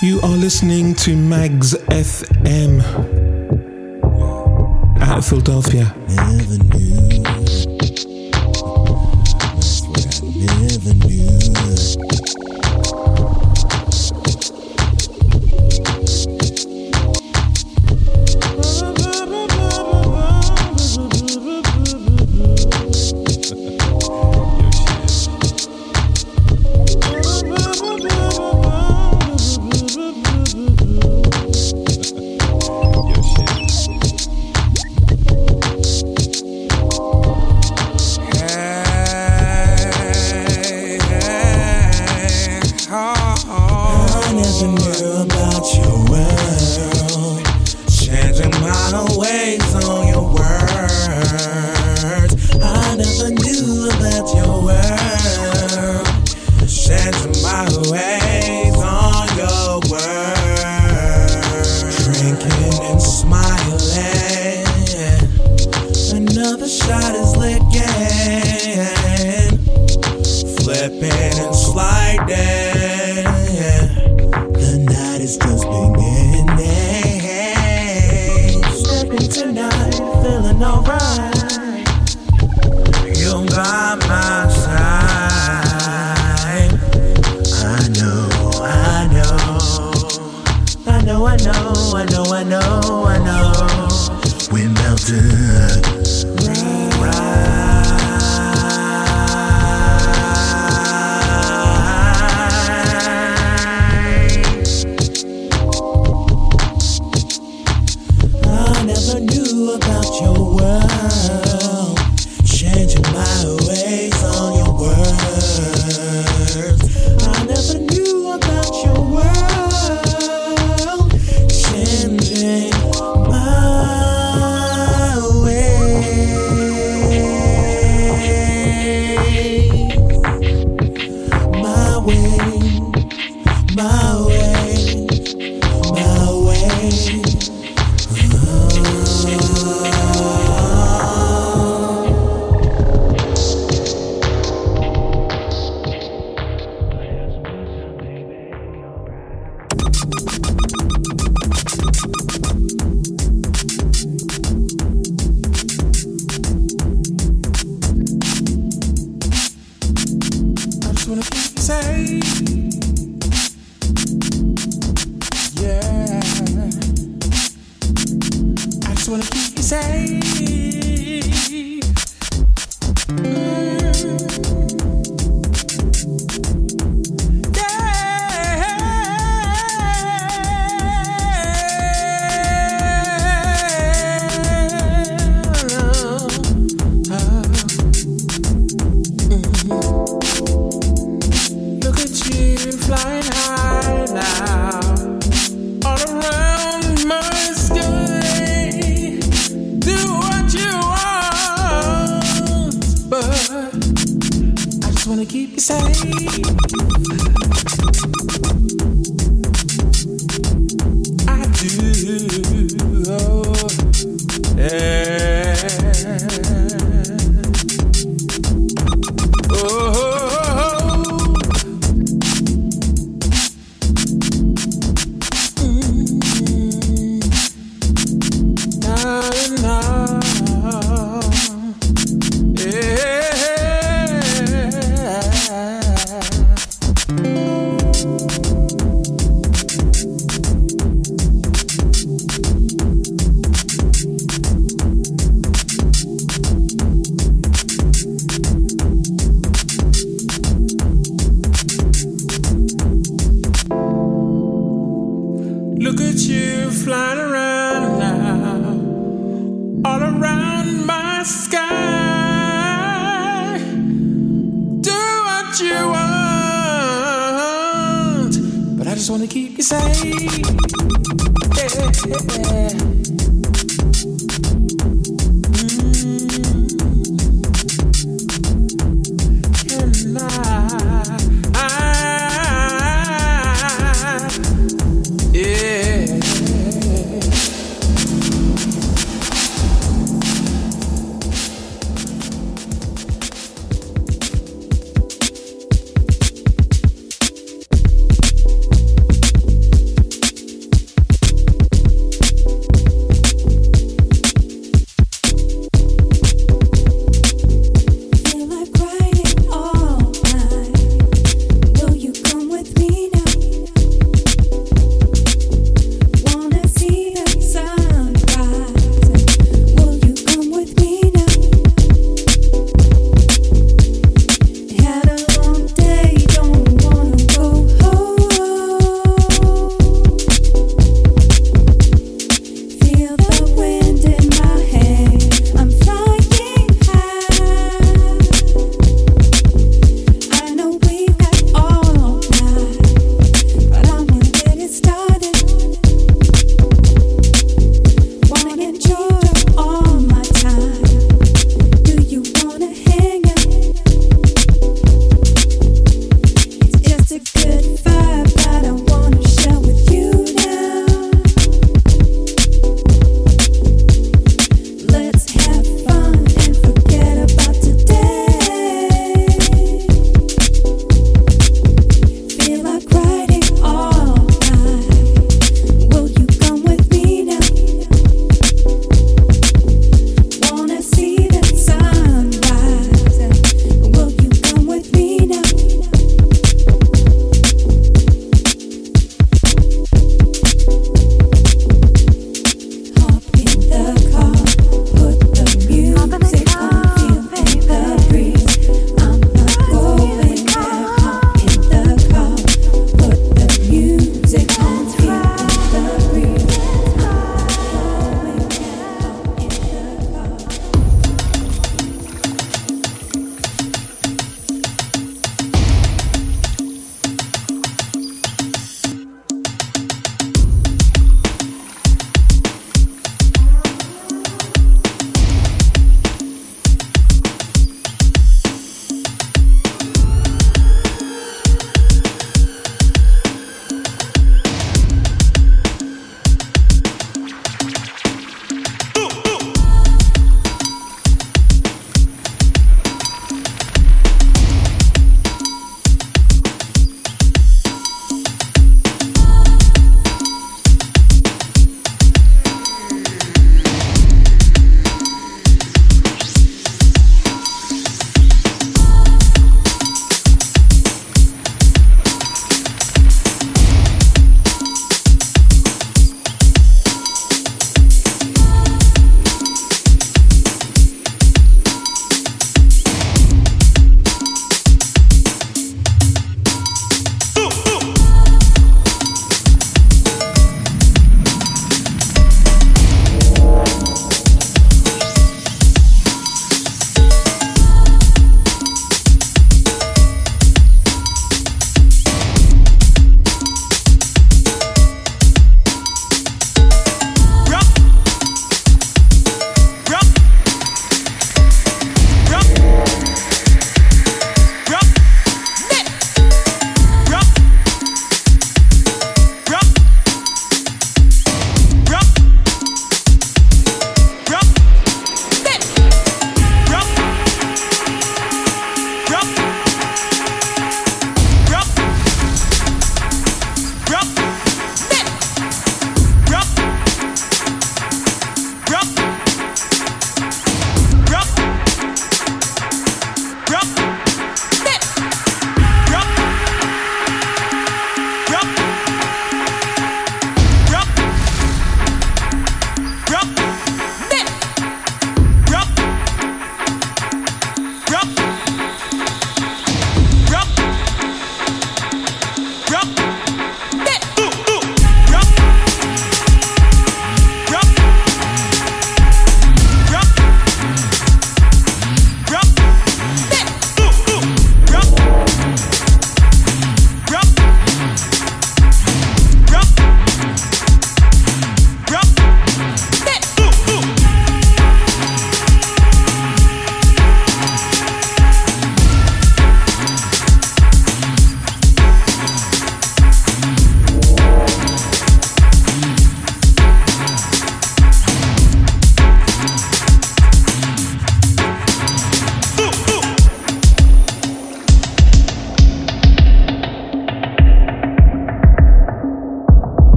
You are listening to Magz FM of Philadelphia.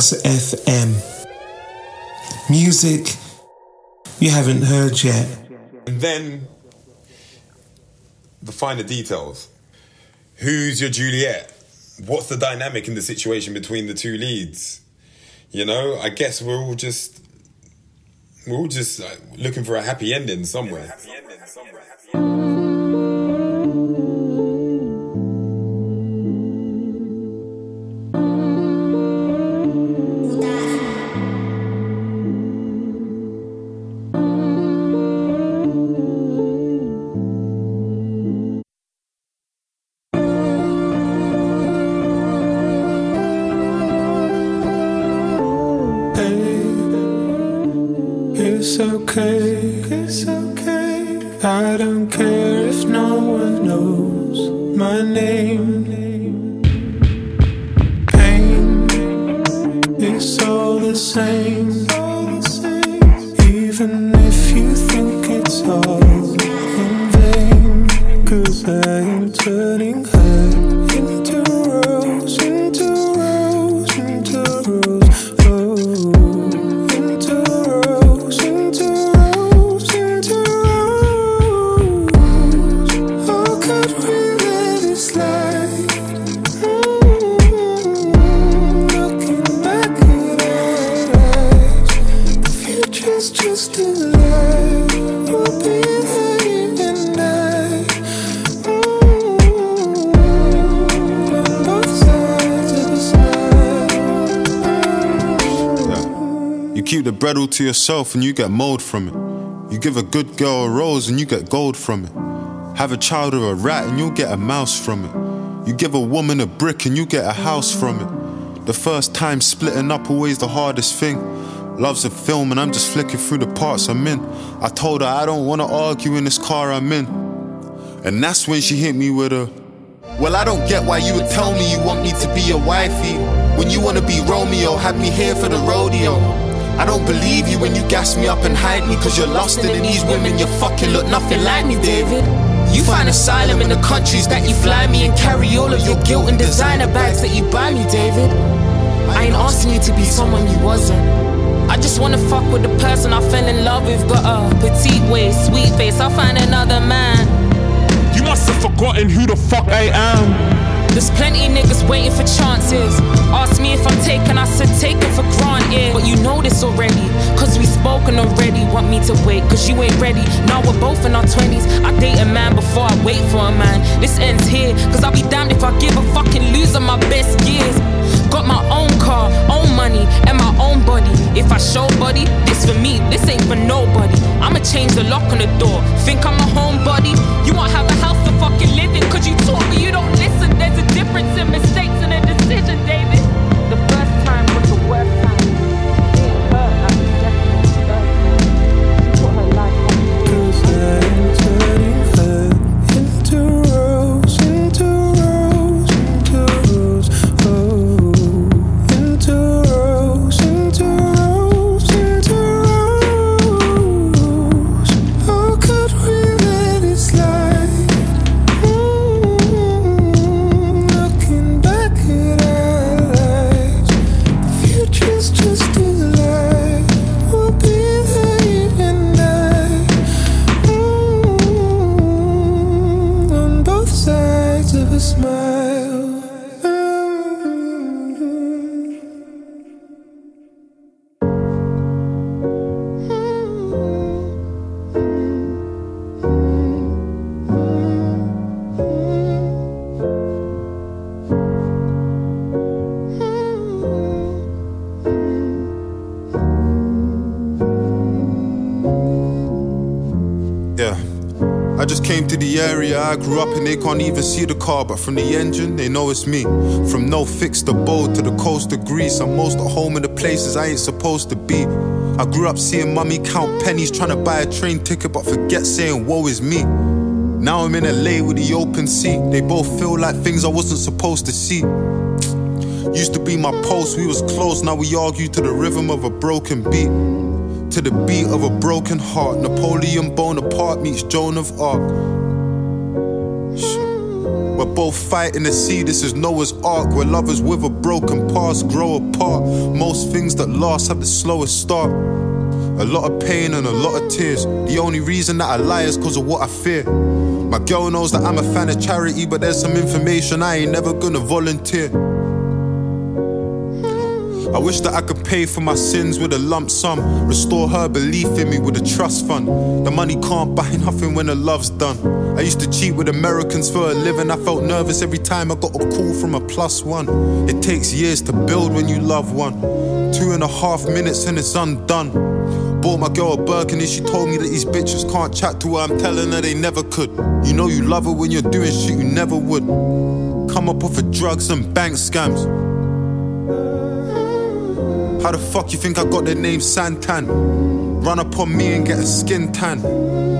Tracks FM. Music you haven't heard yet. And then the finer details. Who's your Juliet? What's the dynamic in the situation between the two leads? You know, I guess we're all just we're all just looking for a happy ending somewhere. Yeah, happy ending somewhere. Keep the bread all to yourself and you get mold from it. You give a good girl a rose and you get gold from it. Have a child with a rat and you'll get a mouse from it. You give a woman a brick and you get a house from it. The first time splitting up always the hardest thing. Love's a film and I'm just flicking through the parts I'm in. I told her I don't wanna argue in this car I'm in. And that's when she hit me with a well, I don't get why you would tell me you want me to be your wifey. When you wanna be Romeo, have me here for the rodeo. I don't believe you when you gas me up and hide me, cause you're lost in these women, you fucking look nothing like me, David. You find asylum in the countries that you fly me and carry all of your guilt and designer bags that you buy me, David. I ain't asking you to be someone you wasn't. I just wanna fuck with the person I fell in love with. Got a uh, petite waist, sweet face, I'll find another man. You must have forgotten who the fuck I am. There's plenty niggas waiting for chances. Ask me if I'm taken, I said taken for granted. But you know this already, cause we spoken already. Want me to wait, cause you ain't ready. Now we're both in our 20s. I date a man before I wait for a man. This ends here, cause I'll be damned if I give a fucking loser my best years. Got my own car, own money, and my own body. If I show body, this for me, this ain't for nobody. I'ma change the lock on the door. Think I'm a homebody? You won't have a house to fucking live in, cause you taught me you don't difference in mistakes and a decision, David. The area I grew up in, they can't even see the car, but from the engine they know it's me. From no fix fixed abode to the coast of Greece, I'm most at home in the places I ain't supposed to be. I grew up seeing mummy count pennies trying to buy a train ticket, but forget saying woe is me. Now I'm in LA with the open sea. They both feel like things I wasn't supposed to see. Used to be my post, we was close, now we argue to the rhythm of a broken beat. To the beat of a broken heart, Napoleon Bonaparte meets Joan of Arc. Both fighting the sea, this is Noah's Ark, where lovers with a broken past grow apart. Most things that last have the slowest start. A lot of pain and a lot of tears. The only reason that I lie is cause of what I fear. My girl knows that I'm a fan of charity, but there's some information I ain't never gonna volunteer. I wish that I could pay for my sins with a lump sum. Restore her belief in me with a trust fund. The money can't buy nothing when the love's done. I used to cheat with Americans for a living. I felt nervous every time I got a call from a plus one. It takes years to build when you love one. Two and a half minutes and it's undone. Bought my girl a Birkin and she told me that these bitches can't chat to her. I'm telling her they never could. You know you love her when you're doing shit you never would. Come up off of drugs and bank scams. How the fuck you think I got the name Santan? Run up on me and get a skin tan.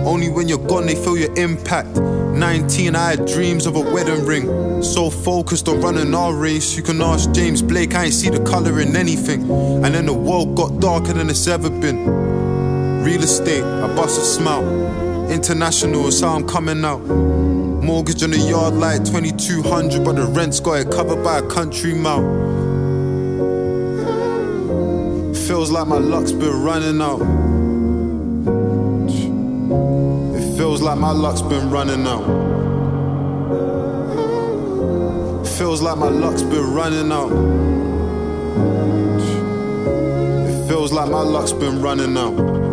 Only when you're gone they feel your impact. 19, I had dreams of a wedding ring. So focused on running our race, you can ask James Blake, I ain't see the colour in anything. And then the world got darker than it's ever been. Real estate, I bust a smile. International is how I'm coming out. Mortgage on the yard like 2200, but the rent's got it covered by a country mile feels like my luck's been running out. It feels like my luck's been running out. It feels like my luck's been running out. It feels like my luck's been running out.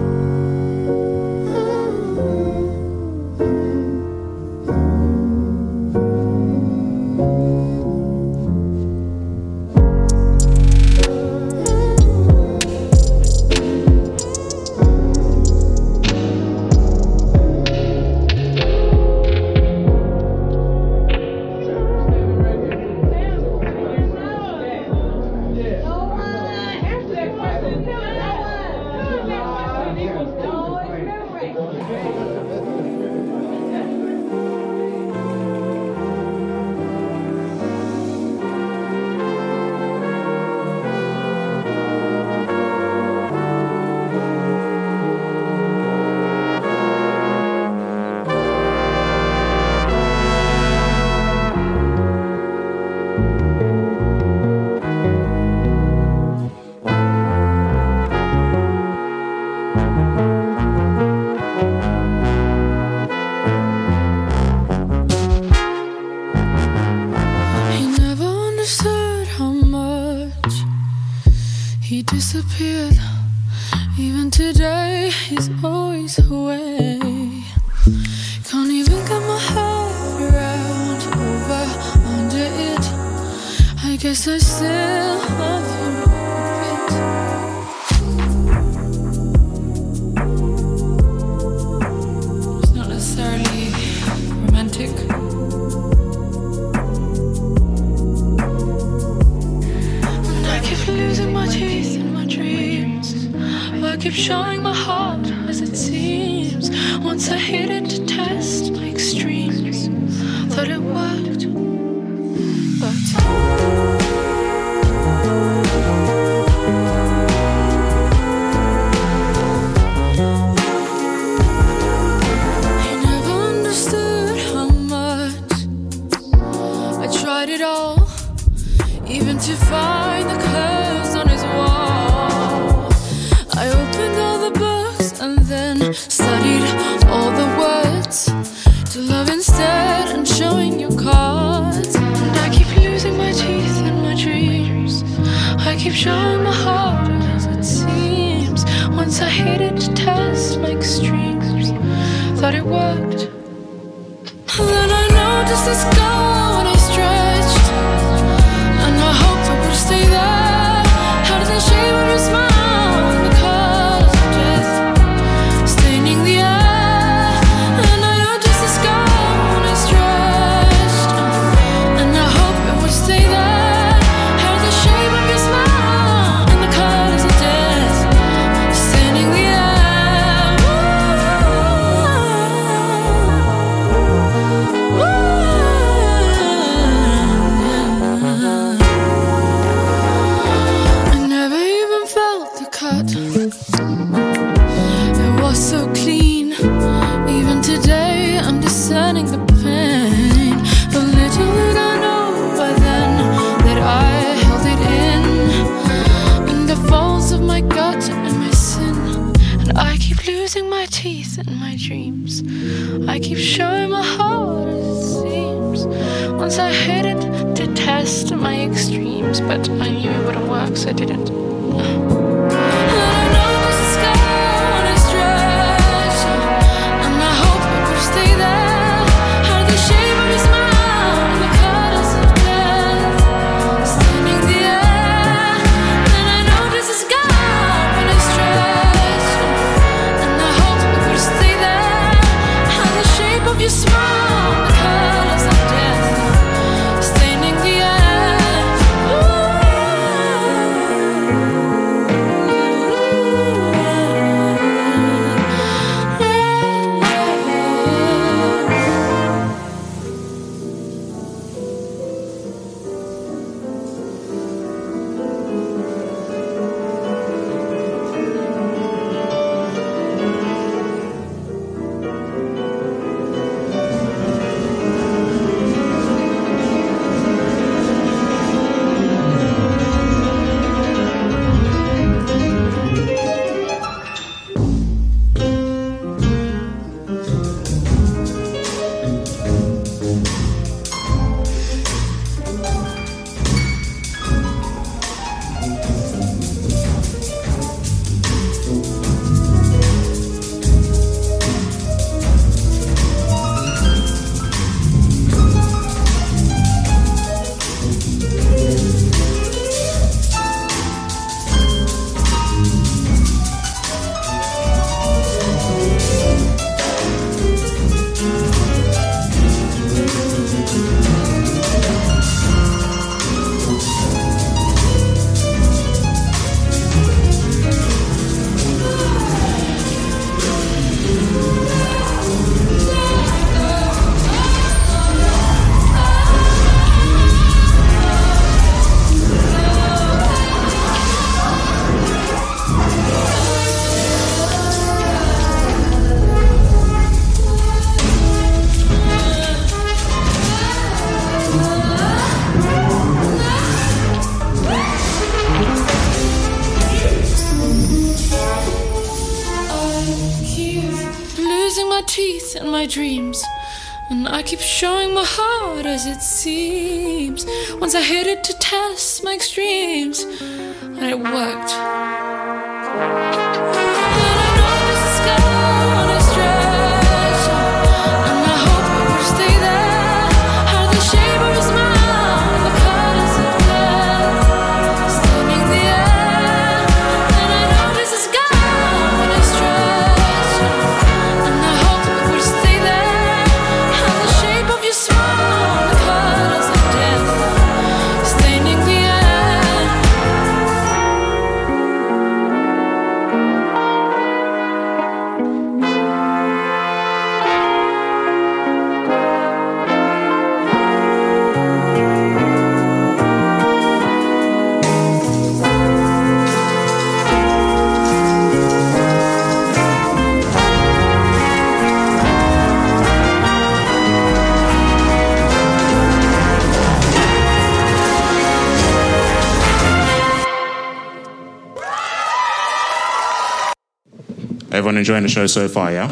Enjoying the show so far, yeah?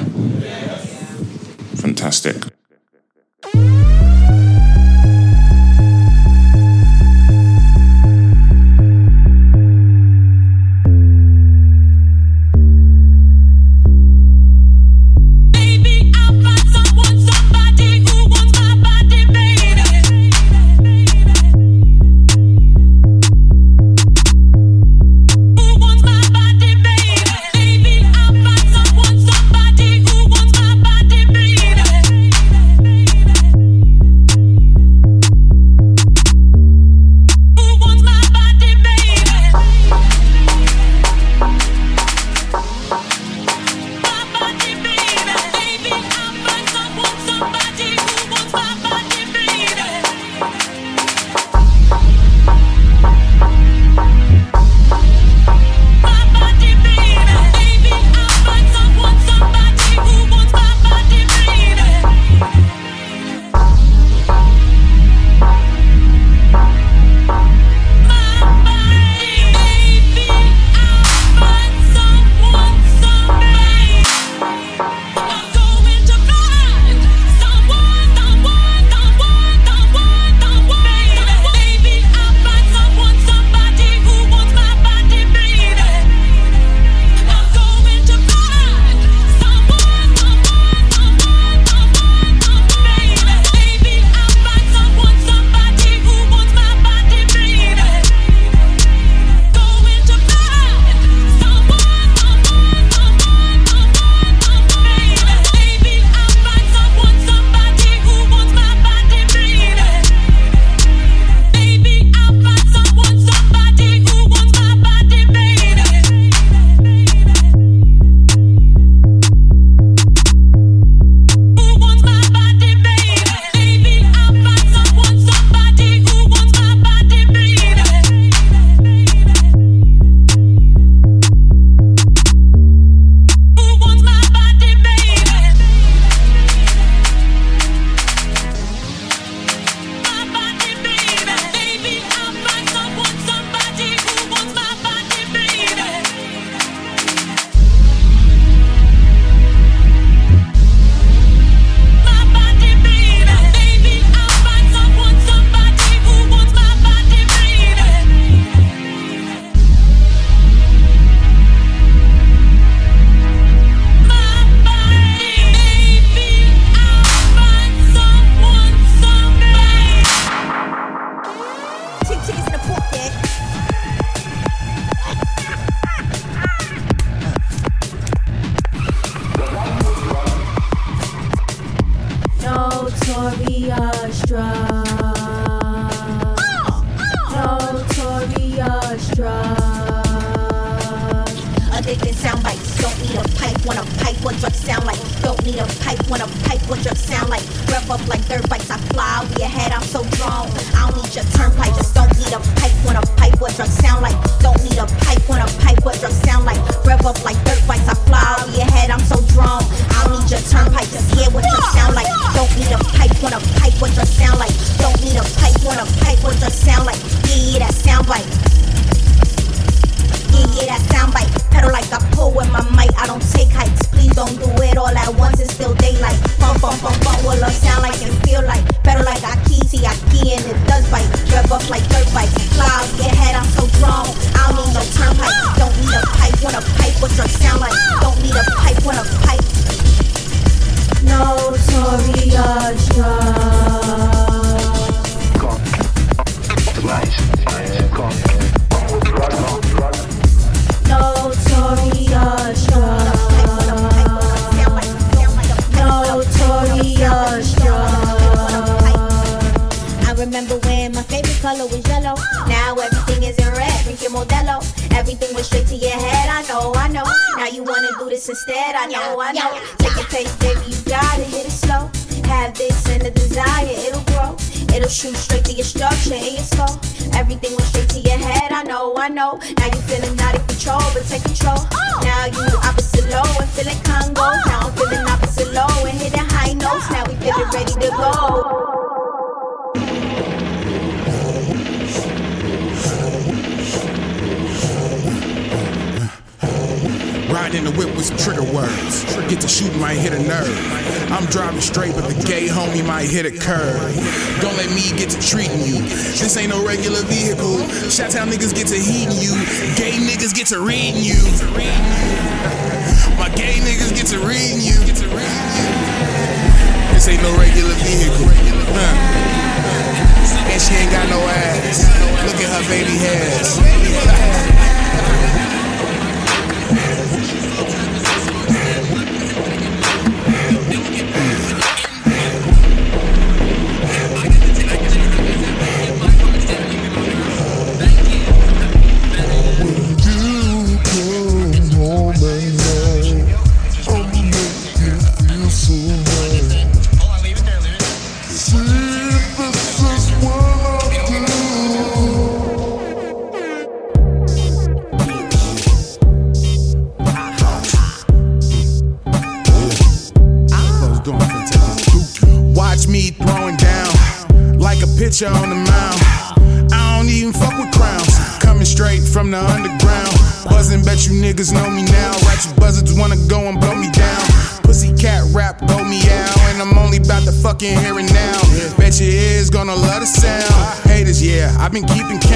Fantastic. Yes. the sound. Haters, yeah, I've been keeping count.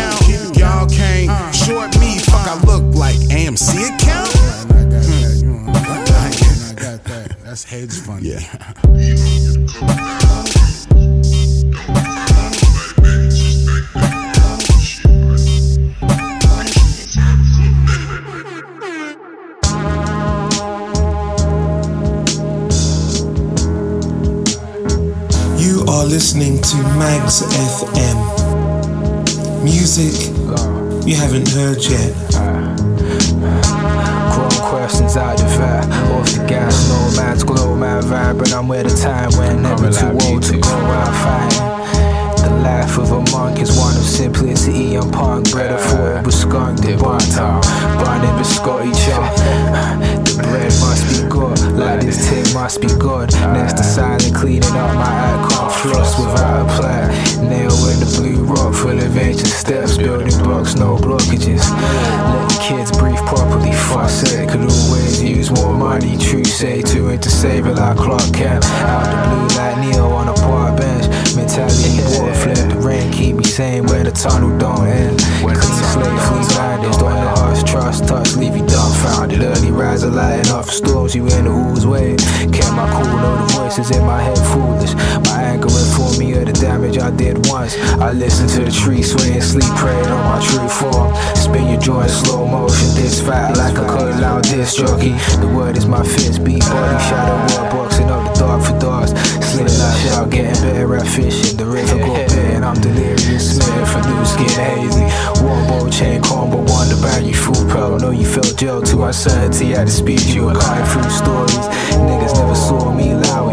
the tree, swaying, sleep, praying on my true form. Spin your joy in slow motion, this fat like a cut loud disc jockey. The word is my fist, beat body, shadow war, boxing up the dark for dogs. Slim lash out, getting better at fishing. The river go and I'm delirious, smeared for new skin hazy. One bowl, chain combo, wonder about you, fool pro. Know you felt jail to uncertainty at the speed you were cutting through stories. Niggas never saw me loud.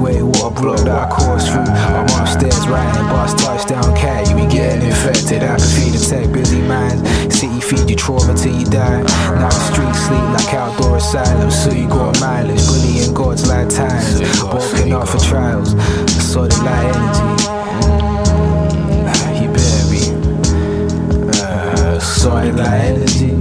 Way what a block I caused through. I'm upstairs writing bars, touchdown cat, you be getting infected. I can feed the tech, busy minds. City feed you trauma till you die. Now the streets sleep like outdoor asylum, so you got mileage. Bullying gods like times, walking off for trials. I saw the light energy. Ah, you better be. Uh, sorry, energy.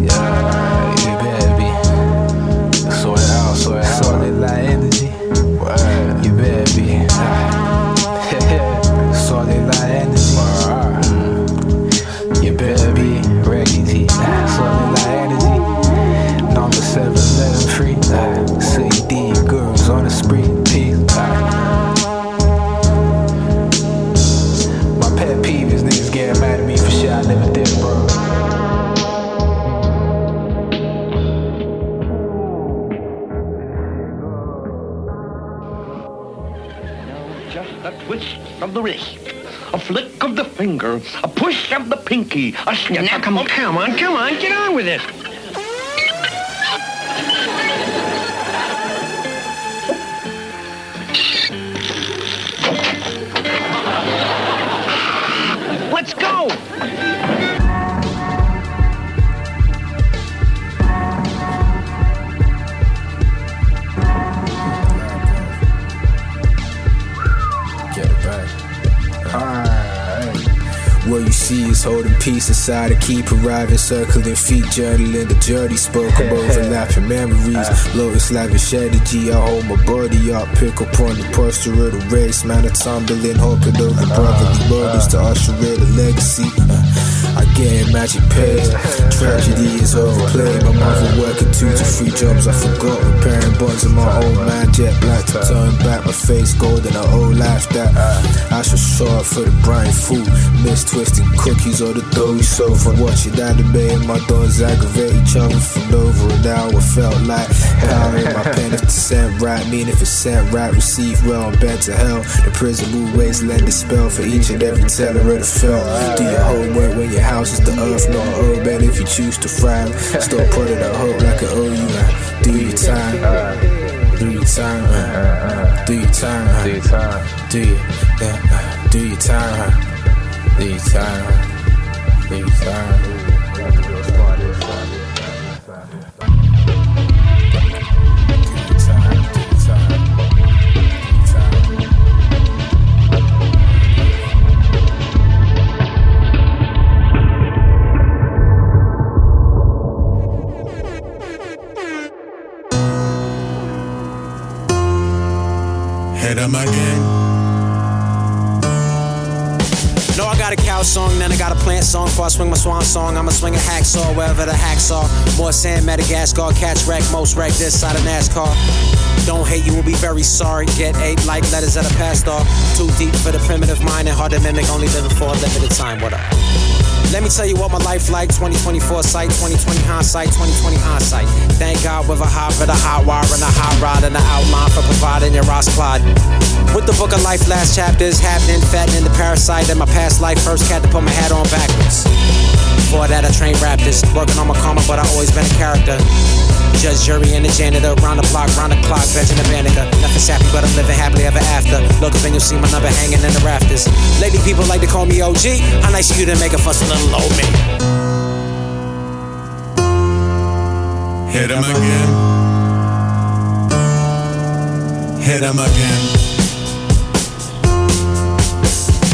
Flick of the finger, a push of the pinky, a snap. Now, come on, oh, come on, come on, get on with it. Is holding peace inside and keep arriving, circling feet, journaling the journey, spoke of overlapping memories. Lotus lavish strategy, I hold my body up, pick up on the posture of the race, man, I tumbling, hoping over brotherly motives to usher in a legacy. I get in magic pays, tragedy is overplayed. My mother working two to three jobs, I forgot repairing bonds in my old man, jet black to turn back, my face gold in an old life that I should show up for the brine food. Miss twisting cookies or the doughy sofa. Watching anime and my dogs aggravate each other from over an hour. Felt like power in my pen if the sent right. Mean if it's sent right, receive well, I'm bent to hell. The prison will wasteland a spell for each and every teller of the felt. Do your homework when your house is the earth, not an urban if you choose to frown. Stop putting a hope like an OU, man. Do your time. Do your time, uh, do your time, uh, do your time, do your, yeah, uh, do your time, uh, do your time, uh, do your time. 'Em again. No, I got a cow song, then I got a plant song. Before I swing my swan song, I'ma swing a hacksaw wherever the hacks are. More sand, Madagascar, catch wreck, most wreck this side of NASCAR. Don't hate, you will be very sorry. Get eight like letters at a pastor. Too deep for the primitive mind and hard to mimic. Only living for a limited time. What up? Let me tell you what my life like 2024 sight, 2020 hindsight, 2020 hindsight. Thank God with a hot for the hot wire and a hot rod and an outline for providing your Ross Clyde. With the book of life, last chapters happening, fattening the parasite in my past life. First cat to put my hat on backwards. Before that, I trained Raptors, working on my karma, but I always been a character. Judge, jury, and the janitor, round the block, round the clock, vegging the Banneker. Nothing's happy, but I'm living happily ever after. Look up and you'll see my number hanging in the rafters. Lately, people like to call me OG. How nice of you to make a fuss a little old me. Hit 'em again. Hit 'em again.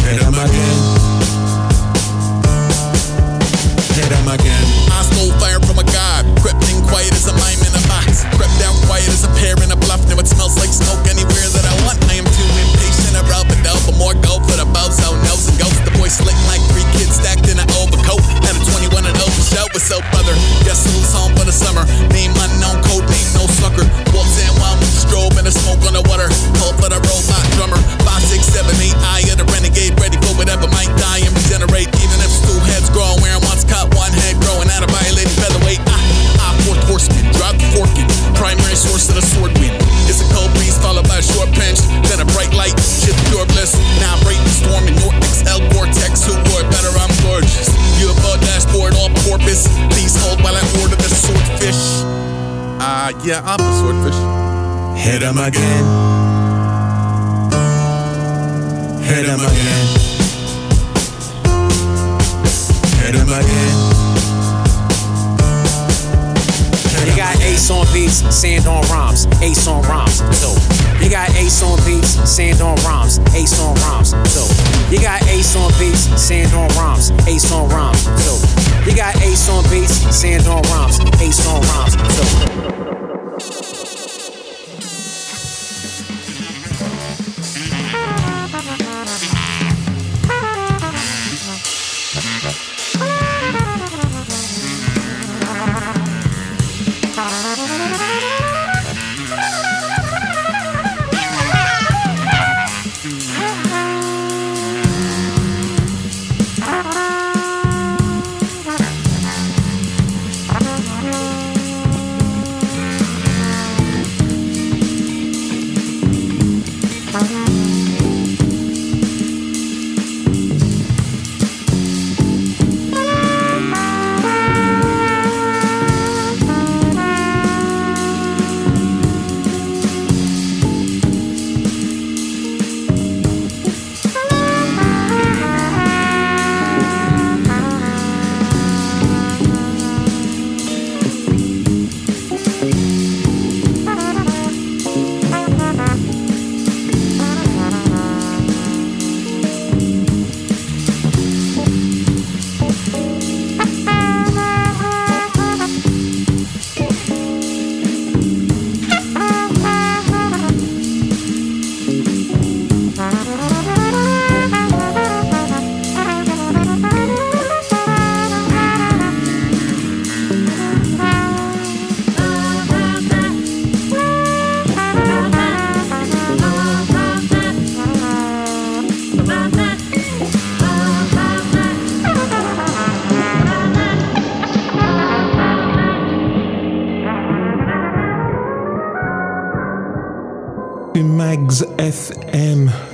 Hit 'em again. Hit 'em again. I stole fire as a mime in a box. Crept out quiet as a pear in a bluff. Now it smells like smoke anywhere that I want. I am too impatient. I rob and delve for more gold for the bows out oh, nose and ghosts. The boy slick like three kids stacked in an overcoat. Had a 21 and over show. What's up, brother? Guess who's home for the summer? Name unknown, code name no sucker. Walks in while we strobe and the smoke on the water. Hold for the robot drummer. Five, six, seven, eight. Eye of the renegade. Ready for whatever might die and regenerate. Even if two heads grow, wearing one's FM.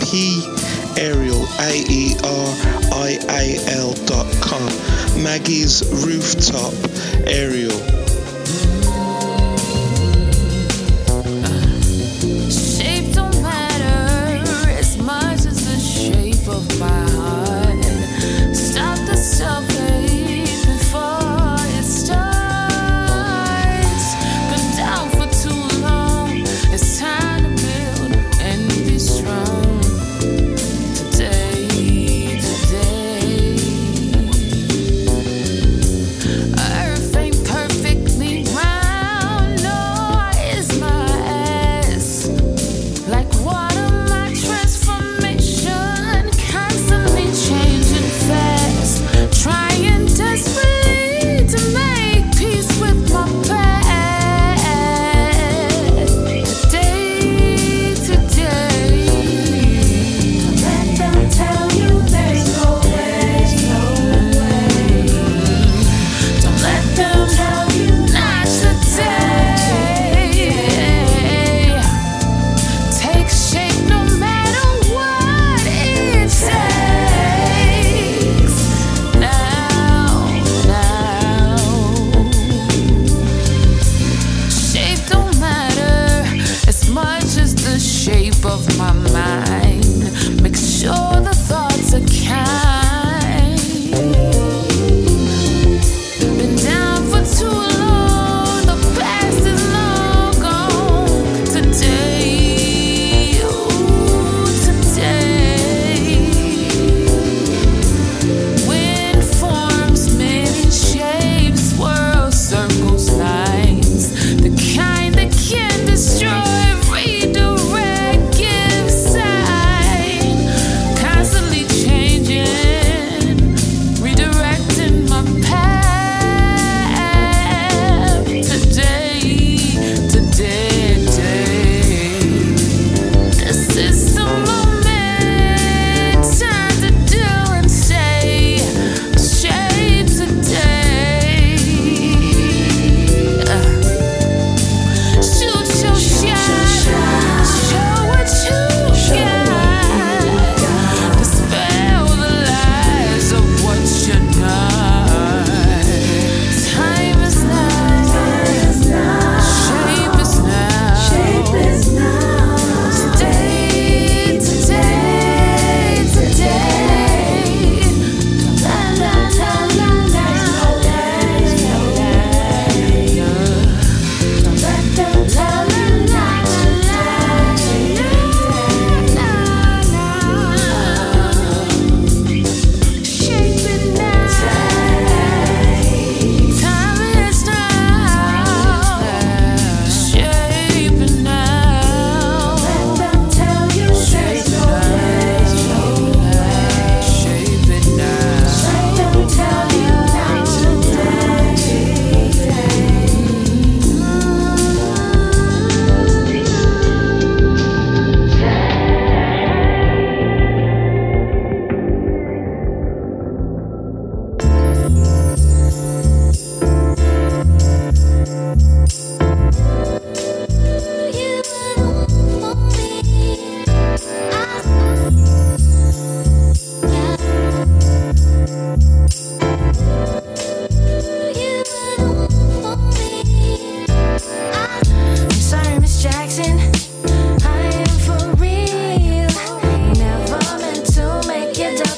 P Aerial A E R I A L dot com. Maggie's Rooftop Aerial.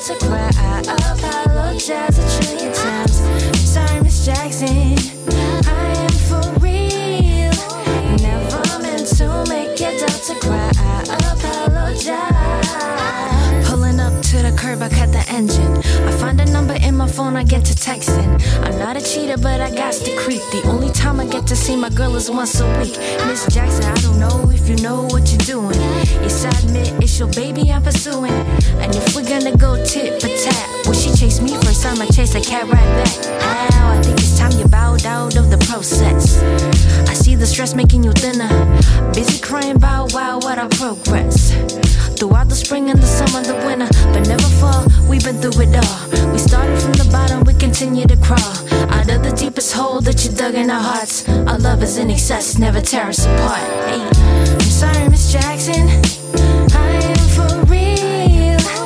Daughter cry. I apologize a trillion times. I'm sorry, Miss Jackson. I am for real. Never meant to make cry. I apologize. Pulling up to the curb, I cut the engine. I find a number in my phone, I get to texting. Not a cheater, but I got to creep. The only time I get to see my girl is once a week. Miss Jackson, I don't know if you know what you're doing. Yes, I admit it's your baby I'm pursuing. And if we're gonna go tit for tat, will she chase me first? I'ma chase the cat right back. Ow, I think time you bowed out of the process. I see the stress making you thinner. Busy crying about wow, what I progress. Throughout the spring and the summer, the winter, but never fall. We've been through it all. We started from the bottom, we continue to crawl. Out of the deepest hole that you dug in our hearts. Our love is in excess, never tear us apart. Hey, I'm sorry, Miss Jackson. I am for real.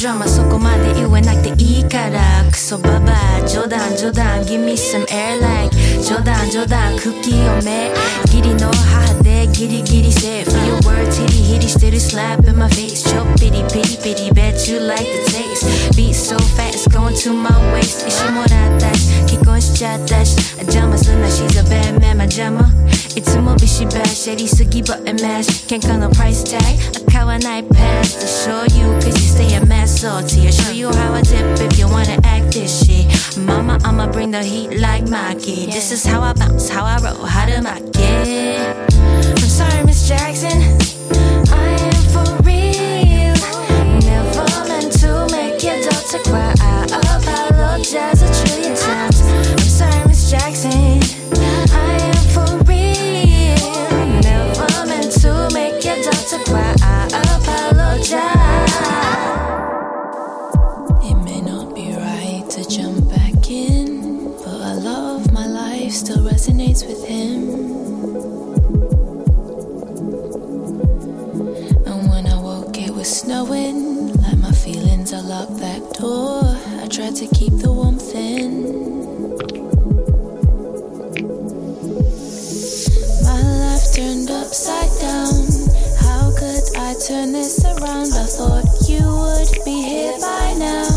drama. そこまで言えなくていいから。クソババア、冗談冗談。Give me some air like 冗談冗談。空気読め。義理の母でギリギリセーフ。Your words ヒリヒリしてる slap in my face. ちょっぴりピリピリ Bet you like the taste. Beat so fast going to my waist. 石もらったし、結婚しちゃったし。邪魔すんな、she's a bad man, ま邪魔。いつもビシバシやりすぎ but a mash 喧嘩の price tag 買わない pass to show you cause you stay a mess salty I'll show you how I dip if you wanna act this shit Mama I'ma bring the heat like Maki This is how I bounce, how I roll, how to mock it I'm sorry Miss Jackson snowing, like my feelings are locked that door. I tried to keep the warmth in. My life turned upside down. How could I turn this around? I thought you would be here by now.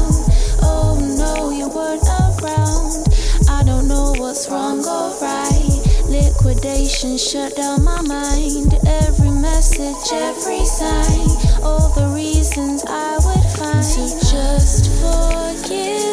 Oh no, you weren't around. I don't know what's wrong or right. Liquidation shut down my mind. Every message, every sign. All the reasons I would find to just forgive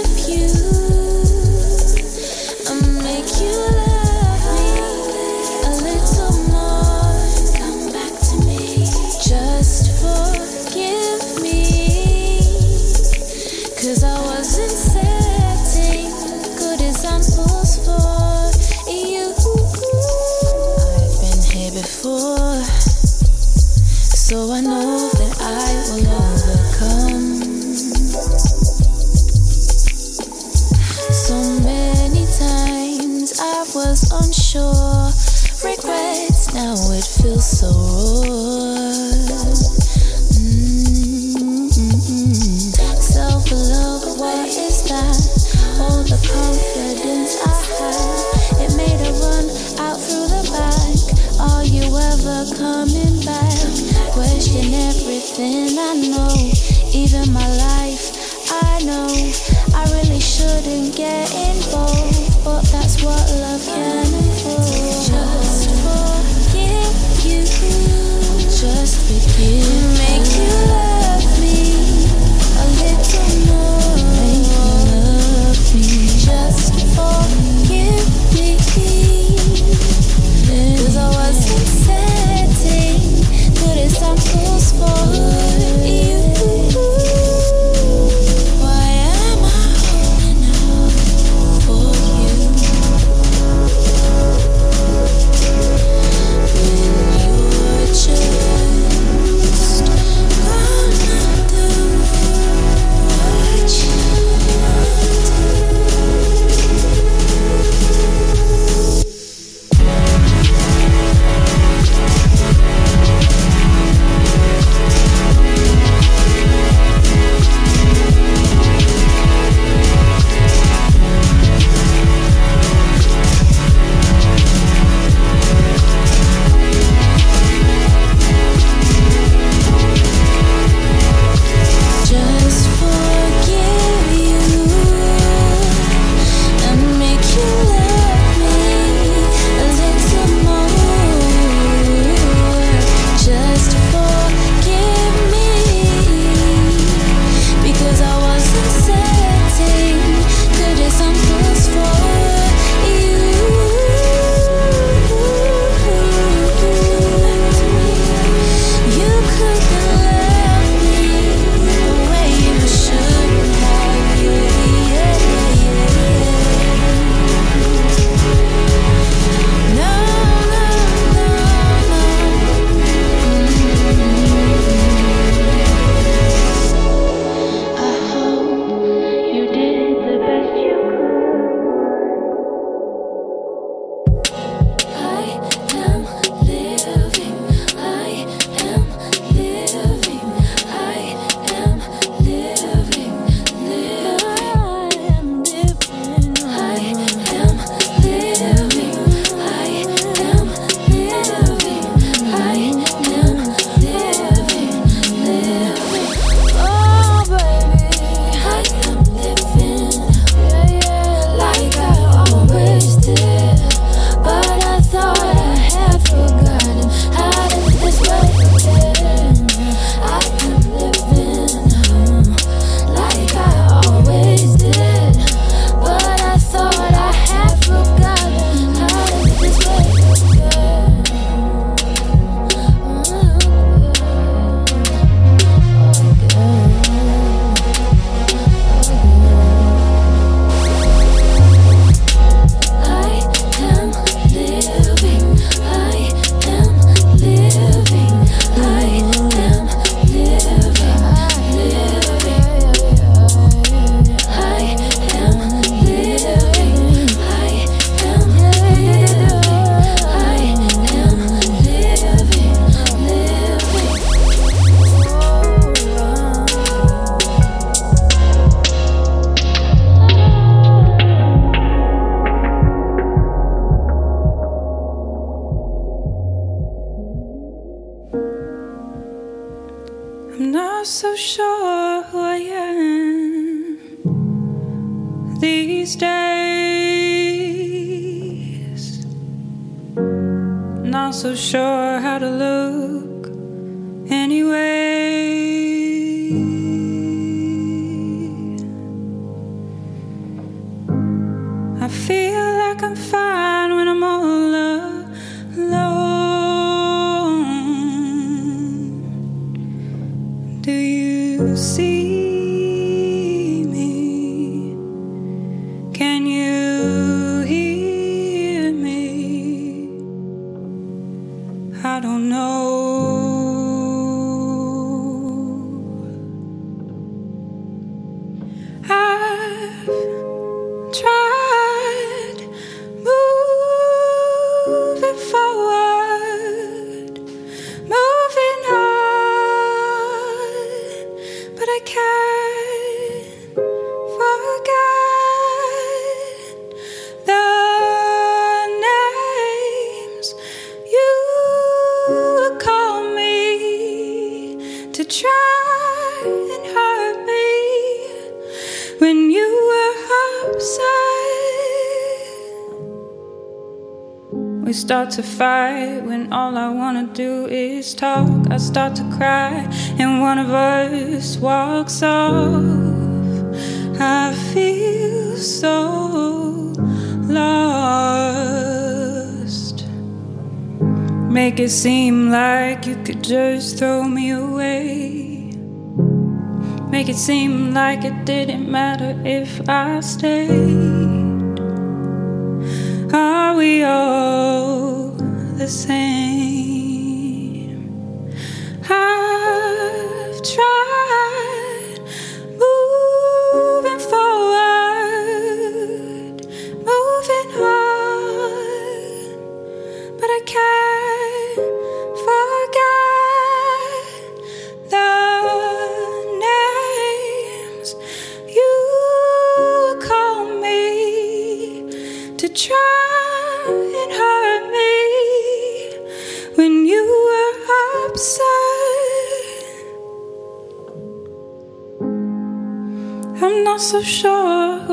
to fight when all I wanna do is talk. I start to cry and one of us walks off. I feel so lost. Make it seem like you could just throw me away. Make it seem like it didn't matter if I stayed. same. so sure.